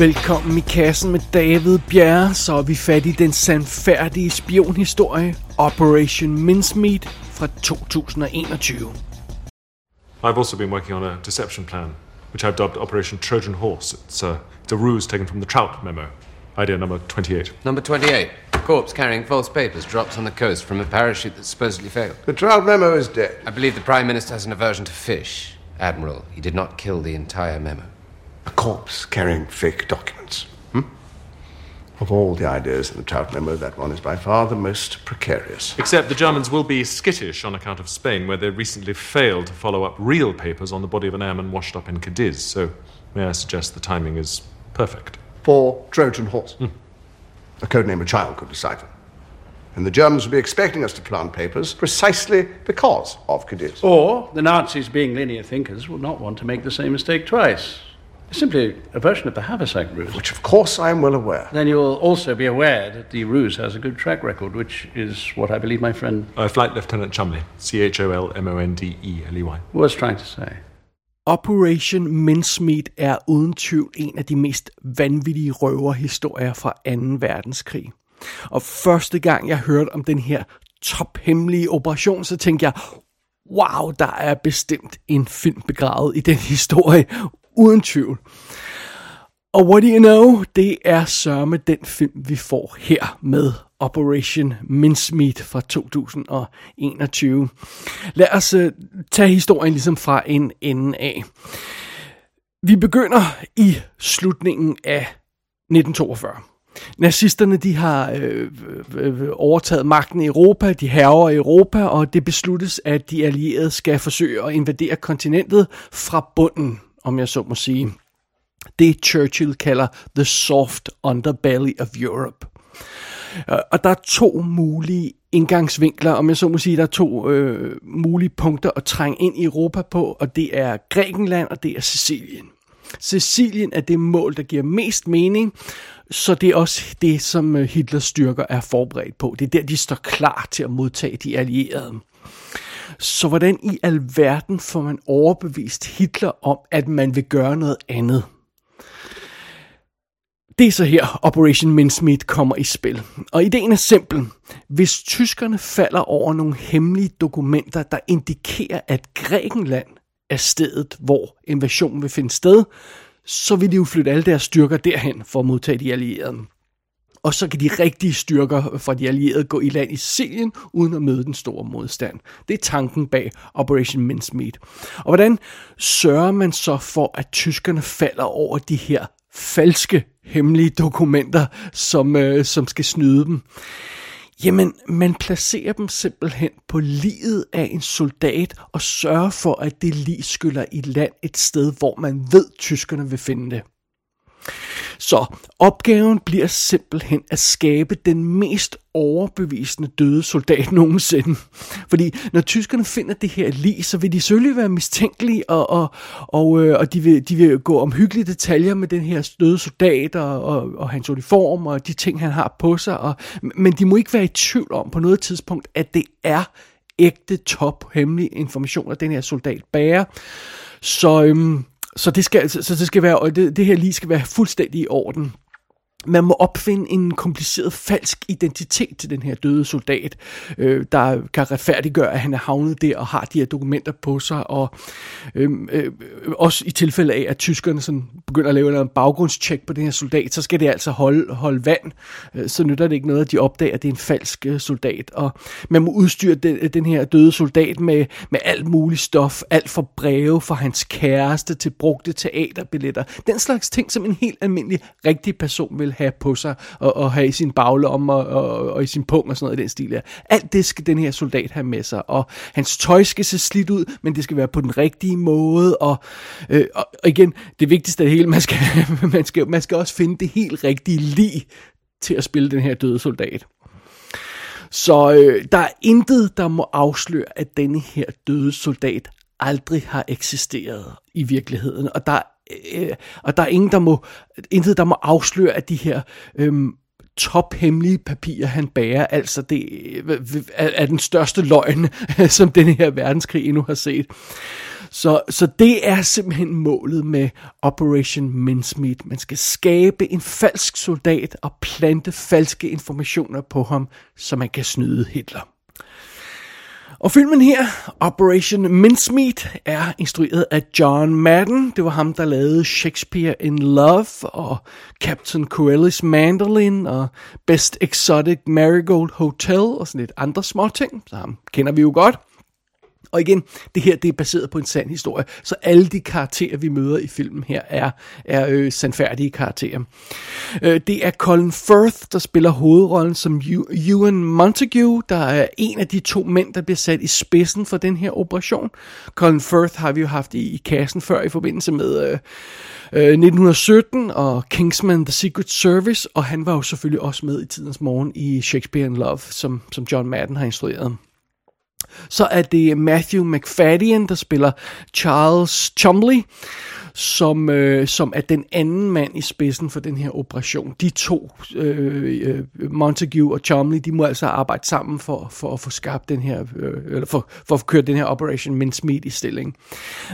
Velkommen i kassen med David Bjerre, så er vi fat i den sandfærdige spionhistorie Operation Mincemeat fra 2021. I've also been working on a deception plan, which I've dubbed Operation Trojan Horse. It's a, it's a ruse taken from the Trout memo. Idea number 28. Number 28. Corpse carrying false papers drops on the coast from a parachute that supposedly failed. The Trout memo is dead. I believe the Prime Minister has an aversion to fish. Admiral, he did not kill the entire memo. A corpse carrying fake documents. Hmm? Of all the ideas in the Trout memo, that one is by far the most precarious. Except the Germans will be skittish on account of Spain, where they recently failed to follow up real papers on the body of an airman washed up in Cadiz. So, may I suggest the timing is perfect? For Trojan horse. A code name a child could decipher. And the Germans will be expecting us to plant papers precisely because of Cadiz. Or the Nazis, being linear thinkers, will not want to make the same mistake twice. Simply a version of the Haversack ruse. Which, of course, I am well aware. Then you will also be aware that the ruse has a good track record, which is what I believe my friend Uh, Flight Lieutenant Chumley. C H O L M O N D E L E Y. was trying to say. Operation Mincemeat er uden tvivl en af de mest vanvittige røverhistorier fra 2. verdenskrig. Og første gang jeg hørte om den her tophemmelige operation, så tænkte jeg, wow, der er bestemt en film begravet i den historie, uden tvivl. Og what do you know, det er sørme den film, vi får her med Operation Mincemeat fra 2021. Lad os uh, tage historien ligesom fra en ende af. Vi begynder i slutningen af 1942. Nazisterne de har øh, øh, øh, overtaget magten i Europa, de hærger i Europa, og det besluttes, at de allierede skal forsøge at invadere kontinentet fra bunden, om jeg så må sige. Det Churchill kalder the soft underbelly of Europe. Øh, og der er to mulige indgangsvinkler, om jeg så må sige, der er to øh, mulige punkter at trænge ind i Europa på, og det er Grækenland og det er Sicilien. Sicilien er det mål, der giver mest mening, så det er også det, som øh, Hitlers styrker er forberedt på. Det er der, de står klar til at modtage de allierede. Så hvordan i alverden får man overbevist Hitler om, at man vil gøre noget andet? Det er så her, Operation Mincemeat kommer i spil. Og ideen er simpel. Hvis tyskerne falder over nogle hemmelige dokumenter, der indikerer, at Grækenland er stedet, hvor invasionen vil finde sted, så vil de jo flytte alle deres styrker derhen for at modtage de allierede. Og så kan de rigtige styrker fra de allierede gå i land i Sicilien, uden at møde den store modstand. Det er tanken bag Operation Mincemeat. Og hvordan sørger man så for, at tyskerne falder over de her falske hemmelige dokumenter, som, øh, som skal snyde dem? Jamen, man placerer dem simpelthen på livet af en soldat og sørger for, at det lige skyller i land et sted, hvor man ved, tyskerne vil finde det. Så opgaven bliver simpelthen at skabe den mest overbevisende døde soldat nogensinde. Fordi når tyskerne finder det her lig, så vil de selvfølgelig være mistænkelige, og, og, og, øh, og de, vil, de vil gå om hyggelige detaljer med den her døde soldat og, og, og hans uniform og de ting, han har på sig. Og, men de må ikke være i tvivl om på noget tidspunkt, at det er ægte top hemmelig information, at den her soldat bærer. Så, øhm, så det skal, så, så det skal være, og det, det her lige skal være fuldstændig i orden. Man må opfinde en kompliceret falsk identitet til den her døde soldat, øh, der kan retfærdiggøre, at han er havnet der og har de her dokumenter på sig, og øh, øh, også i tilfælde af, at tyskerne sådan begynder at lave en baggrundstjek på den her soldat, så skal det altså holde, holde vand, øh, så nytter det ikke noget, at de opdager, at det er en falsk øh, soldat, og man må udstyre den, den her døde soldat med, med alt muligt stof, alt fra breve fra hans kæreste til brugte teaterbilletter, den slags ting, som en helt almindelig rigtig person vil have på sig, og, og have i sin baglomme og, og, og i sin pung og sådan noget i den stil der. Alt det skal den her soldat have med sig, og hans tøj skal se slidt ud, men det skal være på den rigtige måde, og, øh, og, og igen, det vigtigste af det hele, man skal, man, skal, man skal også finde det helt rigtige lige til at spille den her døde soldat. Så øh, der er intet, der må afsløre, at denne her døde soldat aldrig har eksisteret i virkeligheden. Og der, øh, og der er ingen, der må, intet, der må afsløre, at de her øh, tophemmelige papirer, han bærer, altså det øh, er, er den største løgn, som denne her verdenskrig endnu har set. Så, så det er simpelthen målet med Operation Mincemeat. Man skal skabe en falsk soldat og plante falske informationer på ham, så man kan snyde Hitler. Og filmen her, Operation Mincemeat, er instrueret af John Madden. Det var ham, der lavede Shakespeare in Love og Captain Corelli's Mandolin og Best Exotic Marigold Hotel og sådan lidt andre små ting. Så ham kender vi jo godt. Og igen, det her det er baseret på en sand historie, så alle de karakterer, vi møder i filmen her, er, er øh, sandfærdige karakterer. Øh, det er Colin Firth, der spiller hovedrollen som Ewan Montague, der er en af de to mænd, der bliver sat i spidsen for den her operation. Colin Firth har vi jo haft i, i kassen før i forbindelse med... Øh, øh 1917 og Kingsman The Secret Service, og han var jo selvfølgelig også med i tidens morgen i Shakespeare in Love, som, som John Madden har instrueret. Så er det Matthew McFadden, der spiller Charles Chumley, som, øh, som er den anden mand i spidsen for den her operation. De to, øh, øh Montague og Chumley, de må altså arbejde sammen for, for at få skabt den her, øh, eller for, for at køre den her Operation Mincemeat i stilling.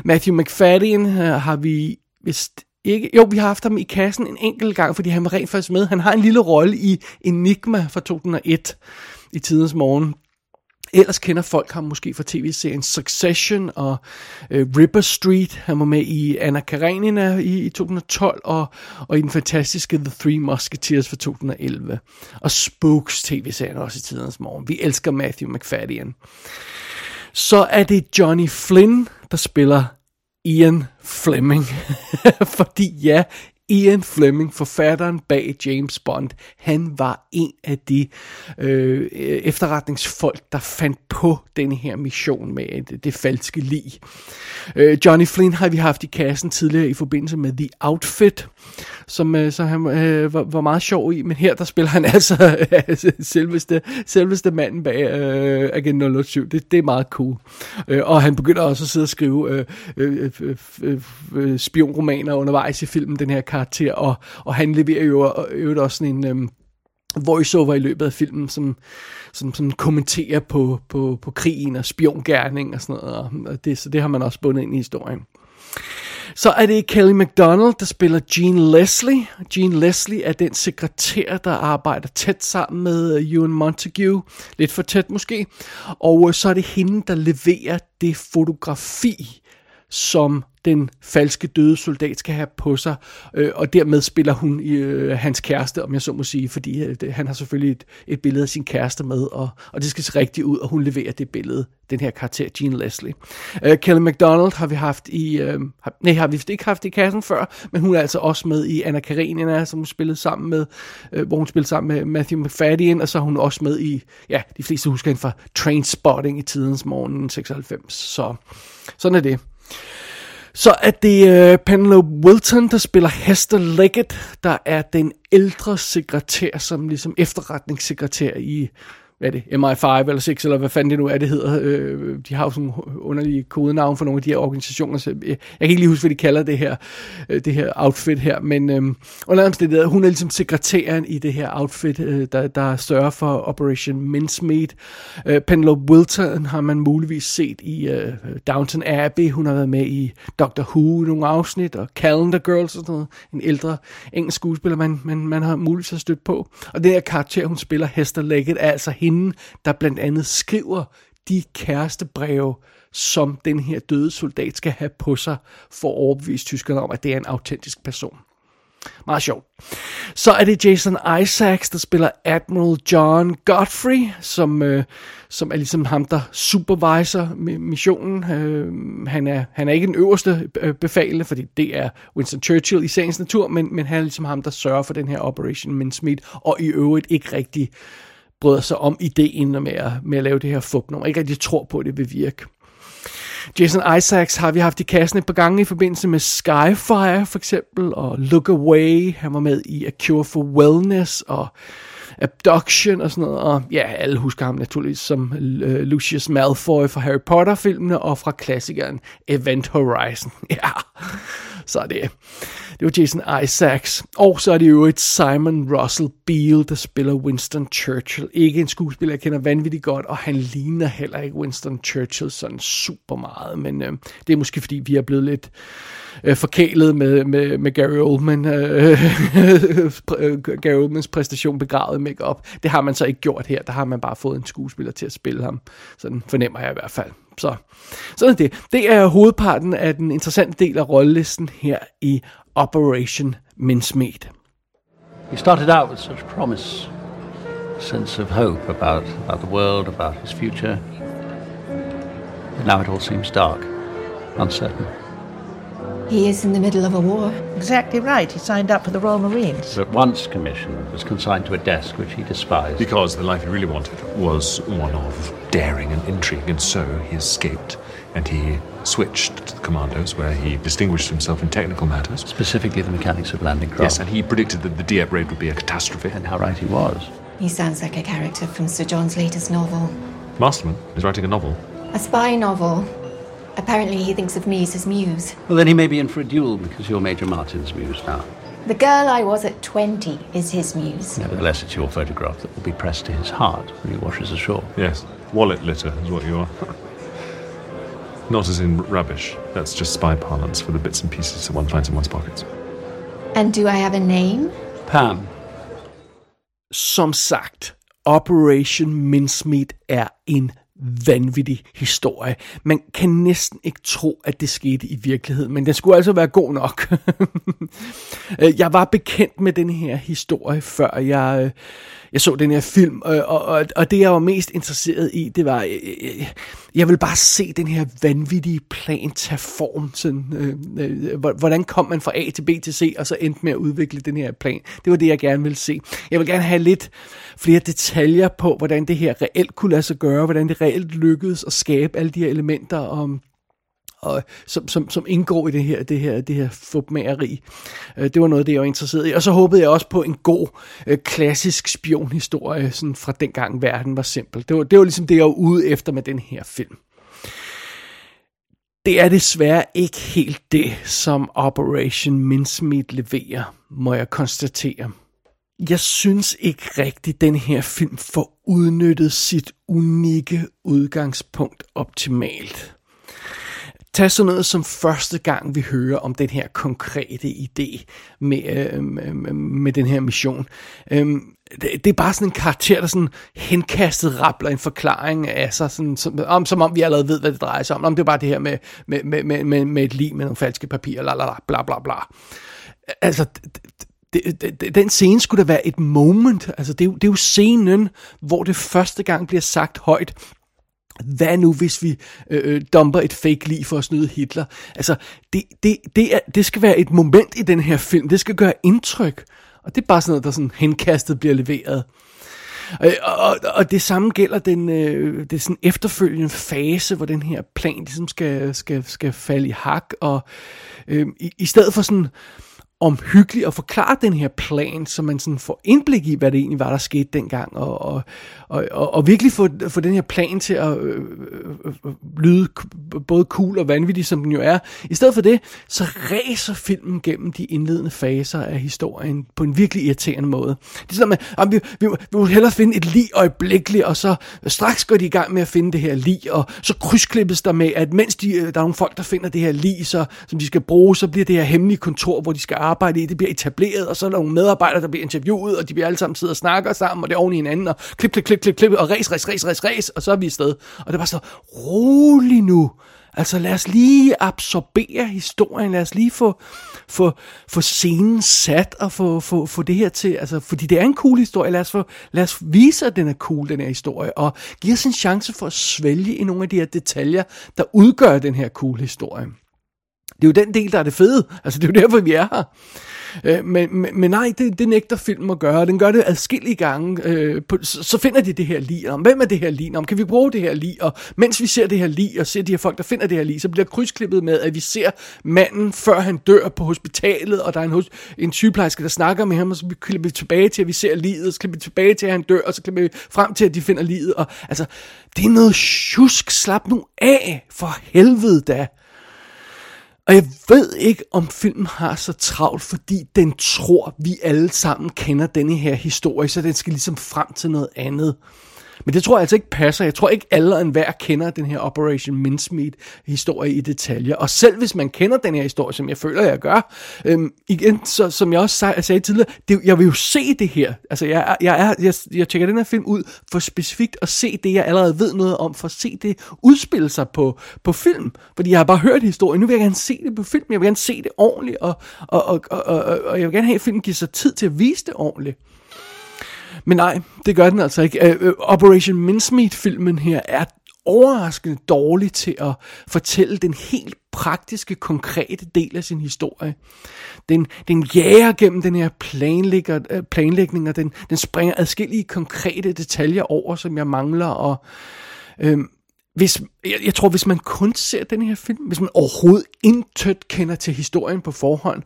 Matthew McFadden øh, har vi vist ikke, jo, vi har haft ham i kassen en enkelt gang, fordi han var rent faktisk med. Han har en lille rolle i Enigma fra 2001 i tidens morgen. Ellers kender folk ham måske fra tv-serien Succession og øh, Ripper Street. Han var med i Anna Karenina i, i 2012 og, og i den fantastiske The Three Musketeers fra 2011. Og Spooks tv-serien også i tidens morgen. Vi elsker Matthew McFadden. Så er det Johnny Flynn, der spiller Ian Fleming. Fordi ja, Ian Fleming, forfatteren bag James Bond, han var en af de øh, efterretningsfolk, der fandt på den her mission med det, det falske lig. Øh, Johnny Flynn har vi haft i kassen tidligere i forbindelse med The Outfit, som øh, så han øh, var, var meget sjov i, men her der spiller han altså øh, selveste, selveste manden bag øh, Agent 007. Det, det er meget cool. Øh, og han begynder også at sidde og skrive øh, øh, øh, øh, øh spionromaner undervejs i filmen, den her karakter, og, og han leverer jo, øh, øvrigt også sådan en... øhm, voiceover i løbet af filmen, som, som, som kommenterer på, på, på krigen og spiongærning og sådan noget. Og det, så det har man også bundet ind i historien. Så er det Kelly MacDonald, der spiller Jean Leslie. Jean Leslie er den sekretær, der arbejder tæt sammen med øh, Ewan Montague. Lidt for tæt måske. Og øh, så er det hende, der leverer det fotografi, som den falske døde soldat skal have på sig, øh, og dermed spiller hun øh, hans kæreste, om jeg så må sige, fordi øh, det, han har selvfølgelig et, et billede af sin kæreste med, og, og det skal se rigtigt ud, og hun leverer det billede, den her karakter, Jean Leslie. Øh, Kelly MacDonald har vi haft i, øh, har, nej, har vi ikke haft i kassen før, men hun er altså også med i Anna Karenina, som hun spillede sammen med, øh, hvor hun spillede sammen med Matthew McFadden, og så er hun også med i, ja, de fleste husker hende fra Trainspotting i tidens morgen 96, så sådan er det. Så er det øh, Penelope Wilton, der spiller Hester Leggett, der er den ældre sekretær, som ligesom efterretningssekretær i hvad er det, MI5 eller 6, eller hvad fanden det nu er, det hedder. Øh, de har jo sådan underlige kodenavn for nogle af de her organisationer, så jeg, jeg kan ikke lige huske, hvad de kalder det her, øh, det her outfit her, men øh, under omstændigheder, hun er ligesom sekretæren i det her outfit, øh, der, der sørger for Operation Mincemeat. Øh, Penelope Wilton har man muligvis set i øh, Downton Abbey, hun har været med i Doctor Who i nogle afsnit, og Calendar Girls og sådan noget, en ældre engelsk skuespiller, man, man, man har muligvis har stødt på. Og den her karakter, hun spiller, Hester Leggett, er altså hende, der blandt andet skriver de kærestebreve, som den her døde soldat skal have på sig, for at overbevise tyskerne om, at det er en autentisk person. Meget sjovt. Så er det Jason Isaacs, der spiller Admiral John Godfrey, som, øh, som er ligesom ham, der supervisor missionen. Øh, han, er, han er ikke den øverste øh, befalende, fordi det er Winston Churchill i sagens natur, men, men han er ligesom ham, der sørger for den her Operation Mincemeat, og i øvrigt ikke rigtig bryder sig om ideen med at, med at lave det her fupnummer. Ikke rigtig tror på, at det vil virke. Jason Isaacs har vi haft i kassen et par gange i forbindelse med Skyfire for eksempel, og Look Away, han var med i A Cure for Wellness, og Abduction og sådan noget, og ja, alle husker ham naturligvis som uh, Lucius Malfoy fra Harry Potter-filmene, og fra klassikeren Event Horizon. Ja, så er det, det var Jason Isaacs. Og så er det jo et Simon Russell Beale, der spiller Winston Churchill. Ikke en skuespiller, jeg kender vanvittigt godt, og han ligner heller ikke Winston Churchill sådan super meget. Men øh, det er måske fordi, vi er blevet lidt øh, forkælet med, med, med Gary Oldman. Øh, Gary Oldmans præstation begravet i makeup. Det har man så ikke gjort her. Der har man bare fået en skuespiller til at spille ham. Sådan fornemmer jeg i hvert fald. Så sådan er det. Det er hovedparten af den interessante del af rollelisten her i Operation Mincemeat. He started out with such promise, a sense of hope about, about the world, about his future. But now it all seems dark, uncertain. He is in the middle of a war. Exactly right. He signed up for the Royal Marines. But once commissioned, was consigned to a desk which he despised. Because the life he really wanted was one of daring and intrigue, and so he escaped and he switched to the commandos where he distinguished himself in technical matters. Specifically the mechanics of landing craft. Yes, and he predicted that the Dieppe raid would be a catastrophe. And how right he was. He sounds like a character from Sir John's latest novel. Masterman is writing a novel. A spy novel. Apparently he thinks of me as his muse. Well, then he may be in for a duel because you're Major Martin's muse now. The girl I was at 20 is his muse. Nevertheless, it's your photograph that will be pressed to his heart when he washes ashore. Yes, wallet litter is what you are. Not as in rubbish. That's just spy parlance for the bits and pieces that one finds in one's pockets. And do I have a name? Pam. Som sagt, Operation Mincemeat er en vanvittig historie. Man kan næsten ikke tro, at det skete i virkeligheden, men den skulle altså være god nok. Øh, jeg var bekendt med den her historie, før jeg, øh, jeg så den her film, og, og, og det jeg var mest interesseret i, det var, Jeg, jeg, jeg vil bare se den her vanvittige plan tage form. Sådan, øh, øh hvordan kom man fra A til B til C, og så endte med at udvikle den her plan. Det var det, jeg gerne ville se. Jeg vil gerne have lidt flere detaljer på, hvordan det her reelt kunne lade sig gøre, hvordan det reelt lykkedes at skabe alle de her elementer om og, som, som, som indgår i det her, det her, det her fupmageri. Øh, det var noget, det jeg var interesseret i. Og så håbede jeg også på en god, øh, klassisk spionhistorie, sådan fra dengang verden var simpel. Det var, det var ligesom det, jeg var ude efter med den her film. Det er desværre ikke helt det, som Operation Mincemeat leverer, må jeg konstatere. Jeg synes ikke rigtigt, den her film får udnyttet sit unikke udgangspunkt optimalt. Tag sådan noget som første gang, vi hører om den her konkrete idé med, øh, med den her mission. Øh, det, det er bare sådan en karakter, der sådan henkastet rappler en forklaring af sig, sådan, som, om, som om vi allerede ved, hvad det drejer sig om. Om det er bare det her med, med, med, med, med et lig med nogle falske papirer, la, la, la, bla bla bla. Altså, det, det, den scene skulle da være et moment. Altså, det, er det er jo scenen, hvor det første gang bliver sagt højt, hvad nu, hvis vi øh, øh dumper et fake lige for at snyde Hitler? Altså, det, det, det, er, det skal være et moment i den her film. Det skal gøre indtryk. Og det er bare sådan noget, der sådan henkastet bliver leveret. Øh, og, og, og det samme gælder den øh, det sådan efterfølgende fase, hvor den her plan ligesom skal, skal, skal falde i hak. Og øh, i, i stedet for sådan omhyggeligt at forklare den her plan, så man sådan får indblik i, hvad det egentlig var, der skete dengang, og, og, og, og, virkelig få, få den her plan til at øh, øh, øh lyde både cool og vanvittig, som den jo er. I stedet for det, så ræser filmen gennem de indledende faser af historien på en virkelig irriterende måde. Det er sådan, at vi, vi, vi må hellere finde et lig øjeblikkeligt, og så straks går de i gang med at finde det her lig, og så krydsklippes der med, at mens de, øh, der er nogle folk, der finder det her lig, så, som de skal bruge, så bliver det her hemmelige kontor, hvor de skal arbejde i, det bliver etableret, og så er der nogle medarbejdere, der bliver interviewet, og de bliver alle sammen sidde og snakker sammen, og det er oven i hinanden, og klip, klip, klip, klip, klip, og ræs, ræs, ræs, ræs, ræs, og så er vi afsted. Og det var så, rolig nu. Altså lad os lige absorbere historien, lad os lige få, få, få scenen sat og få, få, få det her til, altså, fordi det er en cool historie, lad os, få, lad os vise, at den er cool, den her historie, og give os en chance for at svælge i nogle af de her detaljer, der udgør den her cool historie. Det er jo den del, der er det fede. Altså, det er jo derfor, vi er her. Øh, men, men, men nej, det, det nægter filmen at gøre. Den gør det adskillige gange. Øh, på, så, så finder de det her lige om. Hvem er det her lige om? Kan vi bruge det her lige? Og mens vi ser det her lige, og ser de her folk, der finder det her lige, så bliver krydsklippet med, at vi ser manden, før han dør på hospitalet, og der er en, en sygeplejerske, der snakker med ham, og så klipper vi tilbage til, at vi ser livet, og så klipper vi tilbage til, at han dør, og så klipper vi frem til, at de finder livet. Og, altså, det er noget tjusk. Slap nu af, for helvede da. Og jeg ved ikke, om filmen har så travlt, fordi den tror, vi alle sammen kender denne her historie, så den skal ligesom frem til noget andet. Men det tror jeg altså ikke passer. Jeg tror ikke alle og enhver kender den her Operation Mincemeat historie i detaljer. Og selv hvis man kender den her historie, som jeg føler, jeg gør, øhm, igen, så, som jeg også sag, sagde tidligere, det, jeg vil jo se det her. Altså, jeg, jeg, er, jeg, jeg tjekker den her film ud for specifikt at se det, jeg allerede ved noget om, for at se det udspille sig på, på film. Fordi jeg har bare hørt historien. Nu vil jeg gerne se det på film. Jeg vil gerne se det ordentligt, og, og, og, og, og, og jeg vil gerne have, at filmen giver sig tid til at vise det ordentligt. Men nej, det gør den altså ikke. Uh, Operation Mincemeat-filmen her er overraskende dårlig til at fortælle den helt praktiske, konkrete del af sin historie. Den, den jager gennem den her øh, planlægning, og den, den springer adskillige konkrete detaljer over, som jeg mangler, og øhm, hvis, jeg, jeg tror, hvis man kun ser den her film, hvis man overhovedet intet kender til historien på forhånd,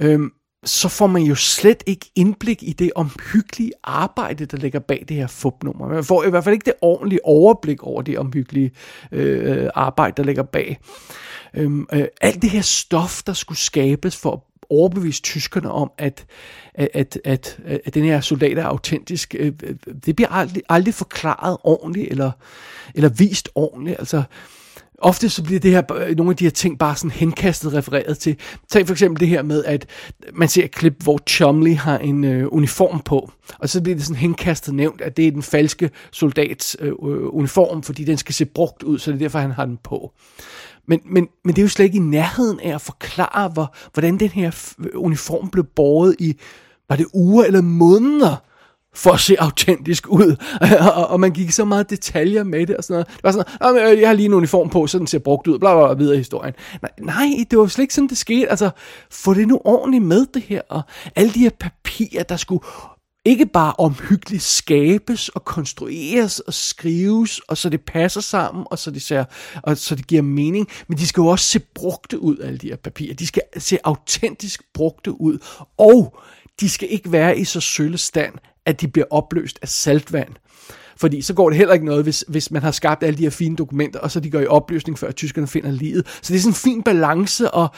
øhm, så får man jo slet ikke indblik i det omhyggelige arbejde, der ligger bag det her fupnummer. Man får i hvert fald ikke det ordentlige overblik over det omhyggelige øh, arbejde, der ligger bag. Øhm, øh, alt det her stof, der skulle skabes for at overbevise tyskerne om, at, at, at, at, at den her soldat er autentisk, øh, øh det bliver aldrig, aldrig forklaret ordentligt, eller, eller vist ordentligt. Altså, øh, ofte så bliver det her, øh, nogle af de her ting bare sådan henkastet refereret til. Tag for eksempel det her med, at man ser et klip, hvor Chumley har en øh, uniform på, og så bliver det sådan henkastet nævnt, at det er den falske soldats øh, øh uniform, fordi den skal se brugt ud, så det er derfor, han har den på. Men, men, men det er jo slet ikke i nærheden af at forklare, hvor, hvordan den her uniform blev båret i, var det uger eller måneder, for at se autentisk ud. og, og man gik så meget detaljer med det og sådan noget. Det var sådan, noget, øh, jeg har lige en uniform på, så den ser brugt ud, bla bla bla, videre i historien. Nej, nej, det var slet ikke sådan, det skete. Altså, få det nu ordentligt med det her, og alle de her papirer, der skulle ikke bare omhyggeligt skabes og konstrueres og skrives, og så det passer sammen, og så det, ser, og så det giver mening, men de skal jo også se brugte ud, alle de her papirer. De skal se autentisk brugte ud, og de skal ikke være i så sølle stand, at de bliver opløst af saltvand. Fordi så går det heller ikke noget, hvis, hvis man har skabt alle de her fine dokumenter, og så de går i opløsning, før tyskerne finder livet. Så det er sådan en fin balance, og,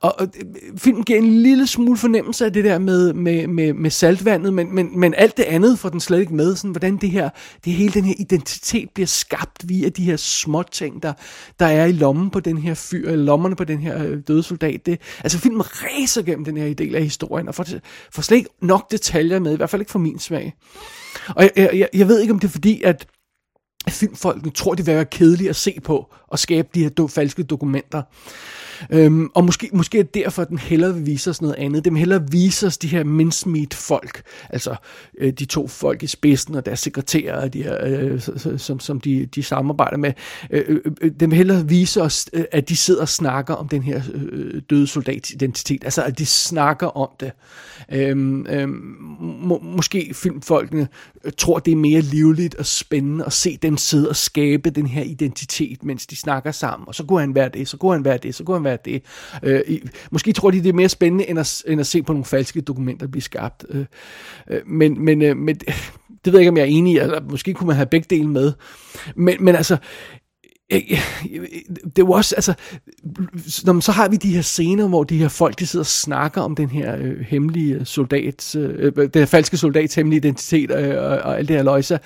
og, og øh, filmen giver en lille smule fornemmelse af det der med, med, med, med saltvandet, men, men, men alt det andet får den slet ikke med. Sådan, hvordan det her, det hele den her identitet bliver skabt via de her små ting, der, der er i lommen på den her fyr, eller lommerne på den her øh, døde soldat. Det, altså filmen ræser gennem den her del af historien, og får, får slet ikke nok detaljer med, i hvert fald ikke for min smag. Og jeg, jeg, jeg ved ikke, om det er fordi, at filmfolkene tror, det vil være kedeligt at se på og skabe de her do, falske dokumenter. Øhm, og måske, måske er det derfor, at den hellere vil vise os noget andet. Den vil hellere vise os de her mincemeat folk, altså øh, de to folk i spidsen og deres sekretærer, de her, øh, som, som de, de samarbejder med. Øh øh, øh, øh, den vil hellere vise os, øh, at de sidder og snakker om den her øh, døde soldats identitet. Altså at de snakker om det. Øhm, øhm, må, måske filmfolkene Øh, tror, det er mere livligt og spændende at se dem sidde og skabe den her identitet, mens de snakker sammen. Og så kunne han være det, så kunne han være det, så kunne han være det. Øh, måske tror de, det er mere spændende, end at, end at se på nogle falske dokumenter blive skabt. Øh, øh men, men, øh, men det ved jeg ikke, om jeg er enig i, eller måske kunne man have begge dele med. Men, men altså, det var også, altså, når så har vi de her scener, hvor de her folk, de sidder og snakker om den her øh, hemmelige øh, soldat, øh, øh, den her falske soldats hemmelige identitet øh, og, og alt det her løjse.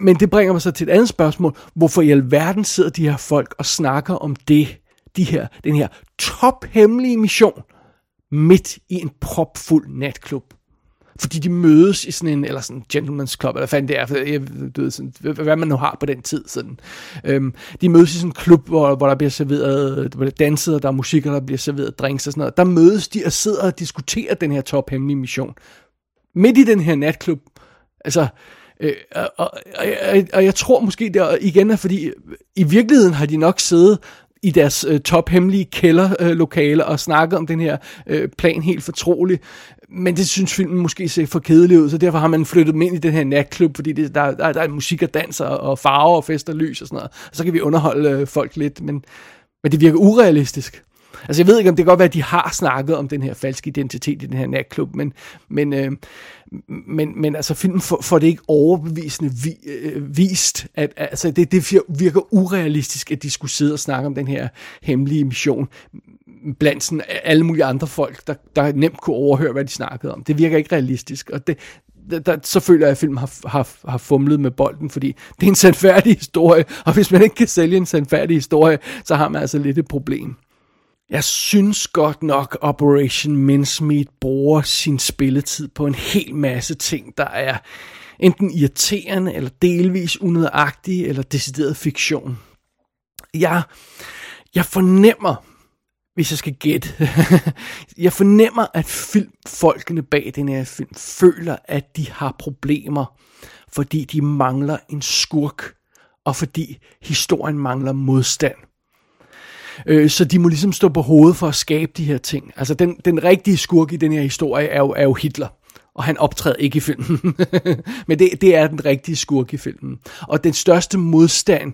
Men det bringer mig så til et andet spørgsmål. Hvorfor i alverden sidder de her folk og snakker om det, de her, den her tophemmelige mission, midt i en propfuld natklub? Fordi de mødes i sådan en, eller sådan en gentleman's club, eller hvad det er, for jeg, du ved, sådan, hvad man nu har på den tid. Sådan. Øhm, de mødes i sådan en klub, hvor, hvor der bliver serveret, hvor der danset, og der er musik, og der bliver serveret drinks og sådan noget. Der mødes de og sidder og diskuterer den her tophemmelige mission. Midt i den her natklub. Altså, øh, og, og, og, og jeg tror måske, det igen er, fordi i virkeligheden har de nok siddet i deres øh, tophemmelige kælderlokale øh, og snakket om den her øh, plan helt fortroligt. Men det synes filmen måske ser for kedelig ud, så derfor har man flyttet dem ind i den her natklub, fordi det, der, der, der er musik og dans og, og farver og fest og lys og sådan noget. Og så kan vi underholde øh, folk lidt, men, men det virker urealistisk. Altså jeg ved ikke, om det kan godt være, at de har snakket om den her falske identitet i den her natklub, men, men, øh, men, men altså filmen får, får det ikke overbevisende vi, øh, vist, at altså, det, det virker urealistisk, at de skulle sidde og snakke om den her hemmelige mission blandt sådan alle mulige andre folk, der, der nemt kunne overhøre, hvad de snakkede om. Det virker ikke realistisk, og det, der, der, så føler jeg, at filmen har, har, har fumlet med bolden, fordi det er en sandfærdig historie, og hvis man ikke kan sælge en sandfærdig historie, så har man altså lidt et problem. Jeg synes godt nok, Operation Mincemeat bruger sin spilletid på en hel masse ting, der er enten irriterende, eller delvis unødagtige, eller decideret fiktion. Jeg, jeg fornemmer, hvis jeg skal gætte, jeg fornemmer, at filmfolkene bag den her film føler, at de har problemer, fordi de mangler en skurk, og fordi historien mangler modstand. Øh, så de må ligesom stå på hovedet for at skabe de her ting. Altså den, den rigtige skurk i den her historie er jo, er jo Hitler. Og han optræder ikke i filmen. Men det, det er den rigtige skurk i filmen. Og den største modstand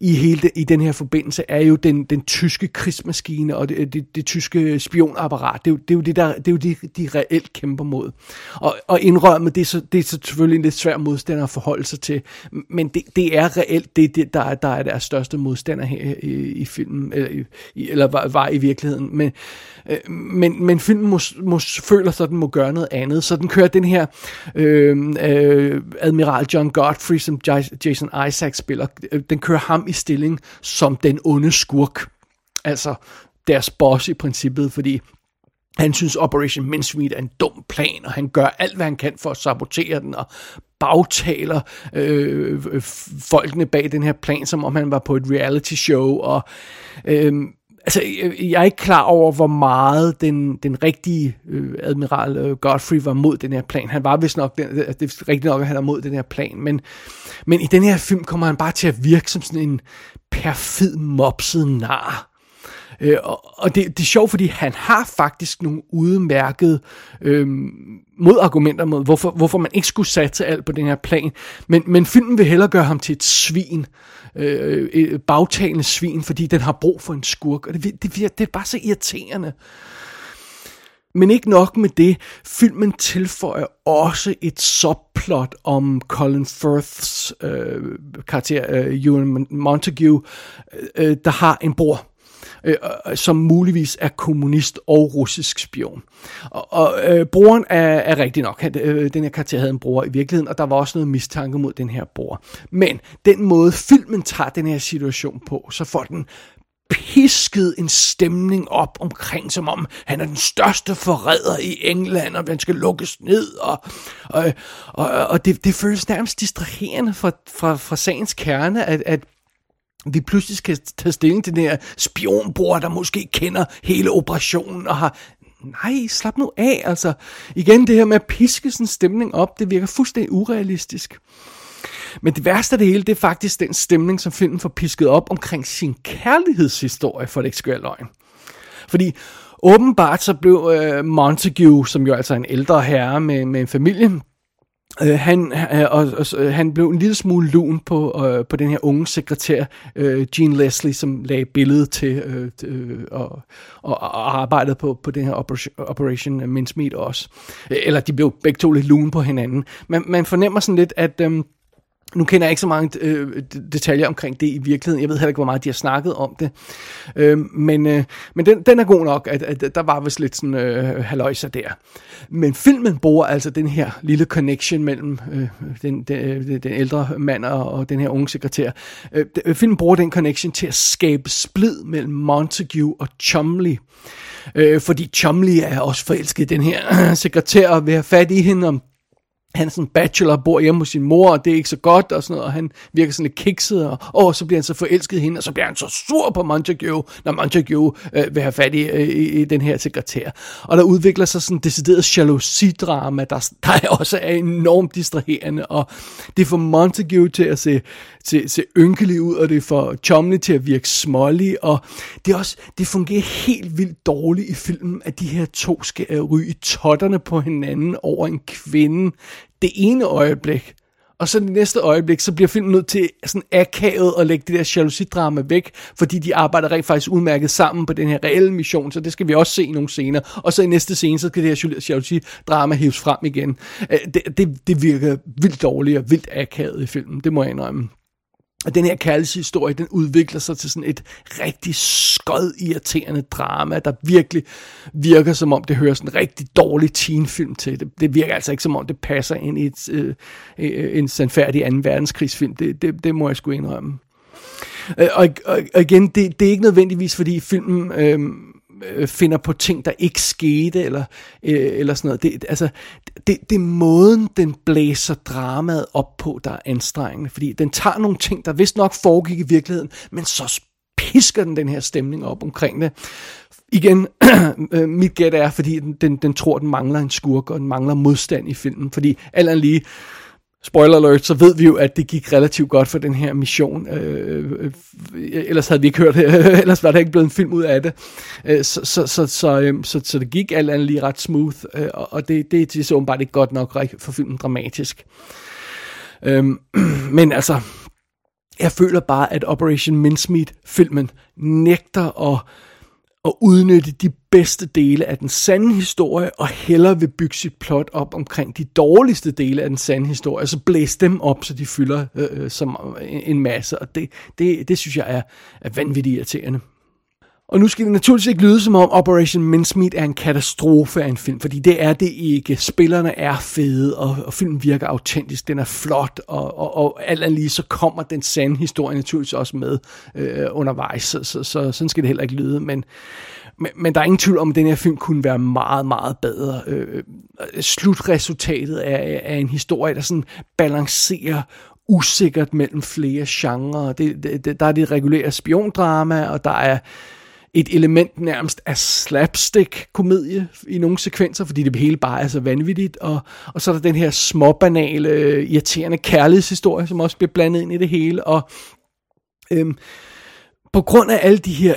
i hele det, i den her forbindelse er jo den, den tyske krigsmaskine og det, det, det tyske spionapparat. Det er jo det, er jo det der det er jo det, de reelt kæmper mod. Og, og indrømme, det er, så, det er så selvfølgelig en lidt svær modstander at forholde sig til, men det, det er reelt det, det der, er, der er deres største modstander her i, i filmen, eller, i, eller var, var i virkeligheden. Men, øh, men, men filmen må, må, føler så, at den må gøre noget andet, så den kører den her øh, øh, admiral John Godfrey, som Jason Isaac spiller, øh, den kører ham i stilling som den onde skurk. Altså deres boss i princippet, fordi han synes Operation Mincemeat er en dum plan, og han gør alt, hvad han kan for at sabotere den, og bagtaler øh, folkene bag den her plan, som om han var på et reality show, og øh, altså, øh, jeg er ikke klar over, hvor meget den, den rigtige øh, admiral øh, Godfrey var mod den her plan. Han var vist nok, den, øh, det er rigtigt nok, at han er mod den her plan, men, men i den her film kommer han bare til at virke som sådan en perfid, mopset nar. Øh, og og det, det er sjovt, fordi han har faktisk nogle udmærkede øh, modargumenter mod, hvorfor, hvorfor man ikke skulle satse alt på den her plan. Men, men filmen vil hellere gøre ham til et svin. Øh, Øh, øh, et bagtalende svin, fordi den har brug for en skurk. Og det, det, det, det er bare så irriterende. Men ikke nok med det, filmen tilføjer også et subplot om Colin Firths øh, karakter, øh, Ewan Montague, øh, øh, der har en bror Øh, øh, som muligvis er kommunist og russisk spion. Og, og øh, broren er, er rigtig nok. Han, øh, den her karakter havde en bror i virkeligheden, og der var også noget mistanke mod den her bror. Men den måde filmen tager den her situation på, så får den pisket en stemning op omkring, som om han er den største forræder i England, og han skal lukkes ned, og, og, og, og det, det føles nærmest distraherende fra, fra, fra sagens kerne, at, at vi pludselig skal tage stilling til den her spionbror, der måske kender hele operationen og har... Nej, slap nu af, altså. Igen, det her med at piske sådan stemning op, det virker fuldstændig urealistisk. Men det værste af det hele, det er faktisk den stemning, som filmen får pisket op omkring sin kærlighedshistorie, for det ikke skal være løgn. Fordi åbenbart så blev øh, Montague, som jo altså er en ældre herre med, med en familie, Øh, han, øh, og, og, øh, han blev en lille smule lun på, øh, på den her unge sekretær, øh, Jean Leslie, som lagde billedet til øh, øh, og, og, og arbejdede på, på den her Operation, Operation øh, Mincemeat også. Øh, eller de blev begge to lidt lun på hinanden. Man, man fornemmer sådan lidt, at... Øh, nu kender jeg ikke så mange øh, detaljer omkring det i virkeligheden. Jeg ved heller ikke, hvor meget de har snakket om det. Øh, men øh, men den, den er god nok, at, at der var vist lidt sådan øh, haløjser der. Men filmen bruger altså den her lille connection mellem øh, den, den, øh, den ældre mand og, og den her unge sekretær. Øh, øh, filmen bruger den connection til at skabe splid mellem Montague og Chumley. Øh, fordi Chumley er også forelsket i den her øh, sekretær og vil have fat i hende om han er sådan en bachelor, bor hjemme hos sin mor, og det er ikke så godt, og sådan noget, og han virker sådan lidt kikset, og, og så bliver han så forelsket i hende, og så bliver han så sur på Montague, når Montague øh, vil have fat i, øh, i, i den her sekretær. Og der udvikler sig sådan en decideret jalousidrama, der, der også er enormt distraherende, og det får Montague til at se, se, se ynkelig ud, og det får Chomley til at virke smålig, og det, er også, det fungerer helt vildt dårligt i filmen, at de her to skal øh, ryge totterne på hinanden over en kvinde, det ene øjeblik, og så det næste øjeblik, så bliver filmen nødt til sådan akavet at lægge det der jalousidrama væk, fordi de arbejder rent faktisk udmærket sammen på den her reelle mission, så det skal vi også se i nogle scener. Og så i næste scene, så skal det her jalousidrama hæves frem igen. Øh, det, det, det virker vildt dårligt og vildt akavet i filmen, det må jeg indrømme. Og den her kærlighedshistorie, den udvikler sig til sådan et rigtig skød irriterende drama, der virkelig virker som om det hører sådan en rigtig dårlig teenfilm til. Det, det virker altså ikke som om det passer ind i et, øh, øh en sandfærdig 2. verdenskrigsfilm. Det, det, det må jeg sgu indrømme. Øh, og, og, og igen, det, det er ikke nødvendigvis, fordi filmen øhm, øh, finder på ting, der ikke skete, eller, øh, eller sådan noget. Det, altså, det, det er måden, den blæser dramaet op på, der er anstrengende. Fordi den tager nogle ting, der vist nok foregik i virkeligheden, men så pisker den den her stemning op omkring det. Igen, øh, mit gæt er, fordi den, den, den tror, den mangler en skurk, og den mangler modstand i filmen. Fordi alt lige, spoiler alert, så ved vi jo, at det gik relativt godt for den her mission. Øh, øh, øh ellers havde vi ikke hørt det, ellers var der ikke blevet en film ud af det. Øh, så, så, så, så, øh, så, så det gik alt andet lige ret smooth, øh, og det, det, det er så åbenbart ikke godt nok for filmen dramatisk. Øh, men altså, jeg føler bare, at Operation Mincemeat-filmen nægter at at udnytte de bedste dele af den sande historie, og hellere vil bygge sit plot op omkring de dårligste dele af den sande historie, og så blæse dem op, så de fylder øh, øh som en masse, og det, det, det synes jeg er, er vanvittigt irriterende. Og nu skal det naturligvis ikke lyde som om Operation Mincemeat er en katastrofe af en film, fordi det er det ikke. Spillerne er fede, og, og filmen virker autentisk, den er flot, og, og, og alt andet lige så kommer den sande historie naturligvis også med øh, undervejs, så, så, så sådan skal det heller ikke lyde, men, men, men der er ingen tvivl om, at den her film kunne være meget, meget bedre. Øh, slutresultatet er, er en historie, der sådan balancerer usikkert mellem flere genrer. Det, det, der er det regulære spiondrama, og der er et element nærmest af slapstick-komedie i nogle sekvenser, fordi det hele bare er så vanvittigt, og, og så er der den her småbanale, irriterende kærlighedshistorie, som også bliver blandet ind i det hele, og øhm, på grund af alle de her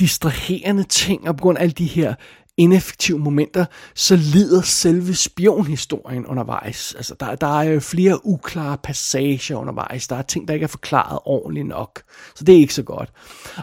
distraherende ting, og på grund af alle de her ineffektive momenter, så lider selve spionhistorien undervejs. Altså, der, der er flere uklare passager undervejs. Der er ting, der ikke er forklaret ordentligt nok. Så det er ikke så godt.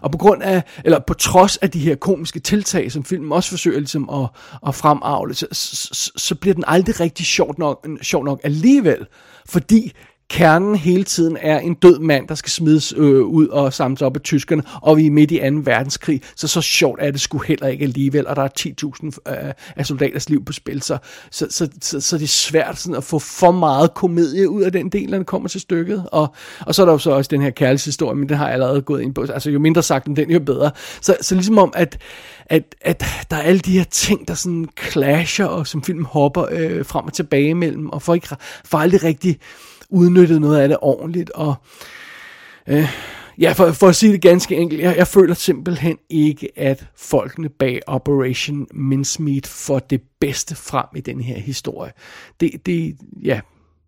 Og på grund af, eller på trods af de her komiske tiltag, som filmen også forsøger ligesom at, at fremavle, så, så, så bliver den aldrig rigtig sjov nok, sjov nok alligevel. Fordi kernen hele tiden er en død mand, der skal smides øh, ud og samles op af tyskerne, og vi er midt i 2. verdenskrig, så så sjovt er det sgu heller ikke alligevel, og der er 10.000 øh, af soldaters liv på spil, så, så, så, så, så det er svært sådan, at få for meget komedie ud af den del, når det kommer til stykket, og, og så er der jo så også den her kærlighedshistorie, men den har jeg allerede gået ind på, altså jo mindre sagt om den, jo bedre. Så, så ligesom om, at, at, at der er alle de her ting, der sådan clasher, og som film hopper øh, frem og tilbage imellem, og får, ikke, får aldrig rigtig udnyttet noget af det ordentligt, og øh, ja, for, for at sige det ganske enkelt, jeg, jeg føler simpelthen ikke, at folkene bag Operation Mincemeat får det bedste frem i den her historie. Det, det ja,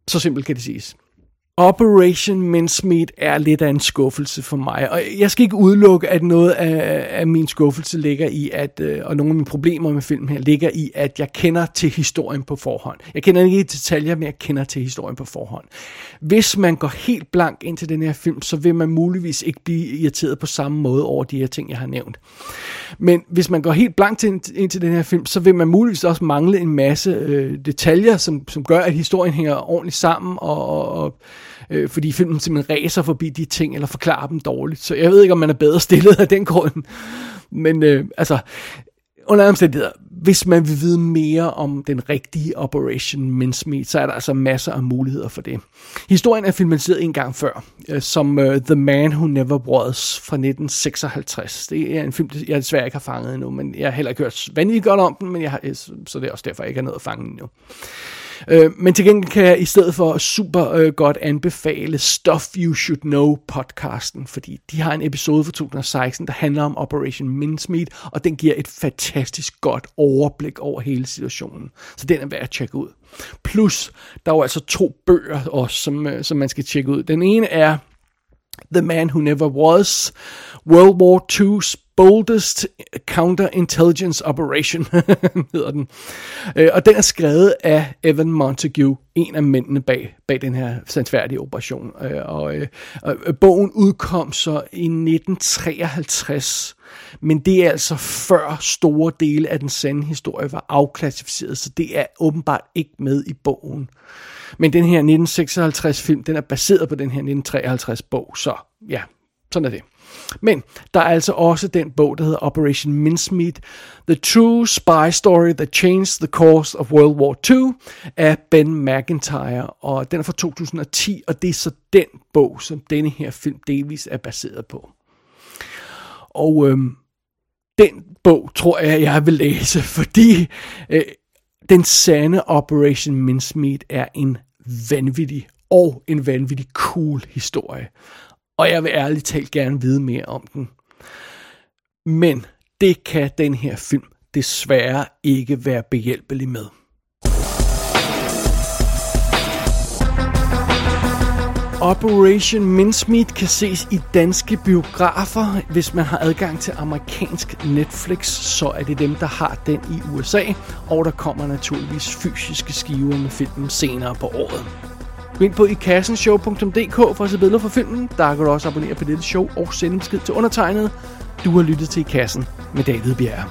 så simpelt kan det siges. Operation Mincemeat er lidt af en skuffelse for mig, og jeg skal ikke udelukke, at noget af, af min skuffelse ligger i, at, øh, og nogle af mine problemer med filmen her, ligger i, at jeg kender til historien på forhånd. Jeg kender ikke i detaljer, men jeg kender til historien på forhånd. Hvis man går helt blank ind til den her film, så vil man muligvis ikke blive irriteret på samme måde over de her ting, jeg har nævnt. Men hvis man går helt blank ind til den her film, så vil man muligvis også mangle en masse øh, detaljer, som, som gør, at historien hænger ordentligt sammen, og, og, og øh, fordi filmen simpelthen ræser forbi de ting, eller forklarer dem dårligt. Så jeg ved ikke, om man er bedre stillet af den grund. Men øh, altså, under omstændigheder, hvis man vil vide mere om den rigtige Operation Mincemeat, så er der altså masser af muligheder for det. Historien er filmatiseret en gang før, øh, som øh, The Man Who Never Was fra 1956. Det er en film, jeg desværre ikke har fanget endnu, men jeg har heller ikke hørt vanvittigt godt om den, men jeg har, øh, så det er også derfor, jeg ikke har noget at fange endnu. Øh, men til gengæld kan jeg i stedet for super øh, godt anbefale Stuff You Should Know podcasten, fordi de har en episode fra 2016, der handler om Operation Mincemeat, og den giver et fantastisk godt overblik over hele situationen. Så den er værd at tjekke ud. Plus, der er jo altså to bøger også, som, øh, som man skal tjekke ud. Den ene er The Man Who Never Was, World War II's Boldest Counterintelligence Operation, hedder den. Øh, og den er skrevet af Evan Montague, en af mændene bag, bag den her sandsværdige operation. Øh, og, øh, og, og bogen udkom så i 1953, men det er altså før store dele af den sande historie var afklassificeret, så det er åbenbart ikke med i bogen. Men den her 1956 film, den er baseret på den her 1953 bog, så ja, sådan er det. Men der er altså også den bog, der hedder Operation Mincemeat, The True Spy Story That Changed the Course of World War II af Ben McIntyre, og den er fra 2010, og det er så den bog, som denne her film delvis er baseret på. Og øhm, den bog tror jeg, jeg vil læse, fordi øh, den sande Operation Mincemeat er en vanvittig og en vanvittig cool historie. Og jeg vil ærligt talt gerne vide mere om den. Men det kan den her film desværre ikke være behjælpelig med. Operation Mincemeat kan ses i danske biografer. Hvis man har adgang til amerikansk Netflix, så er det dem, der har den i USA. Og der kommer naturligvis fysiske skiver med filmen senere på året. Gå ind på ikassenshow.dk for at se billeder for filmen. Der kan du også abonnere på dette show og sende besked til undertegnet. Du har lyttet til I Kassen med David Bjerre.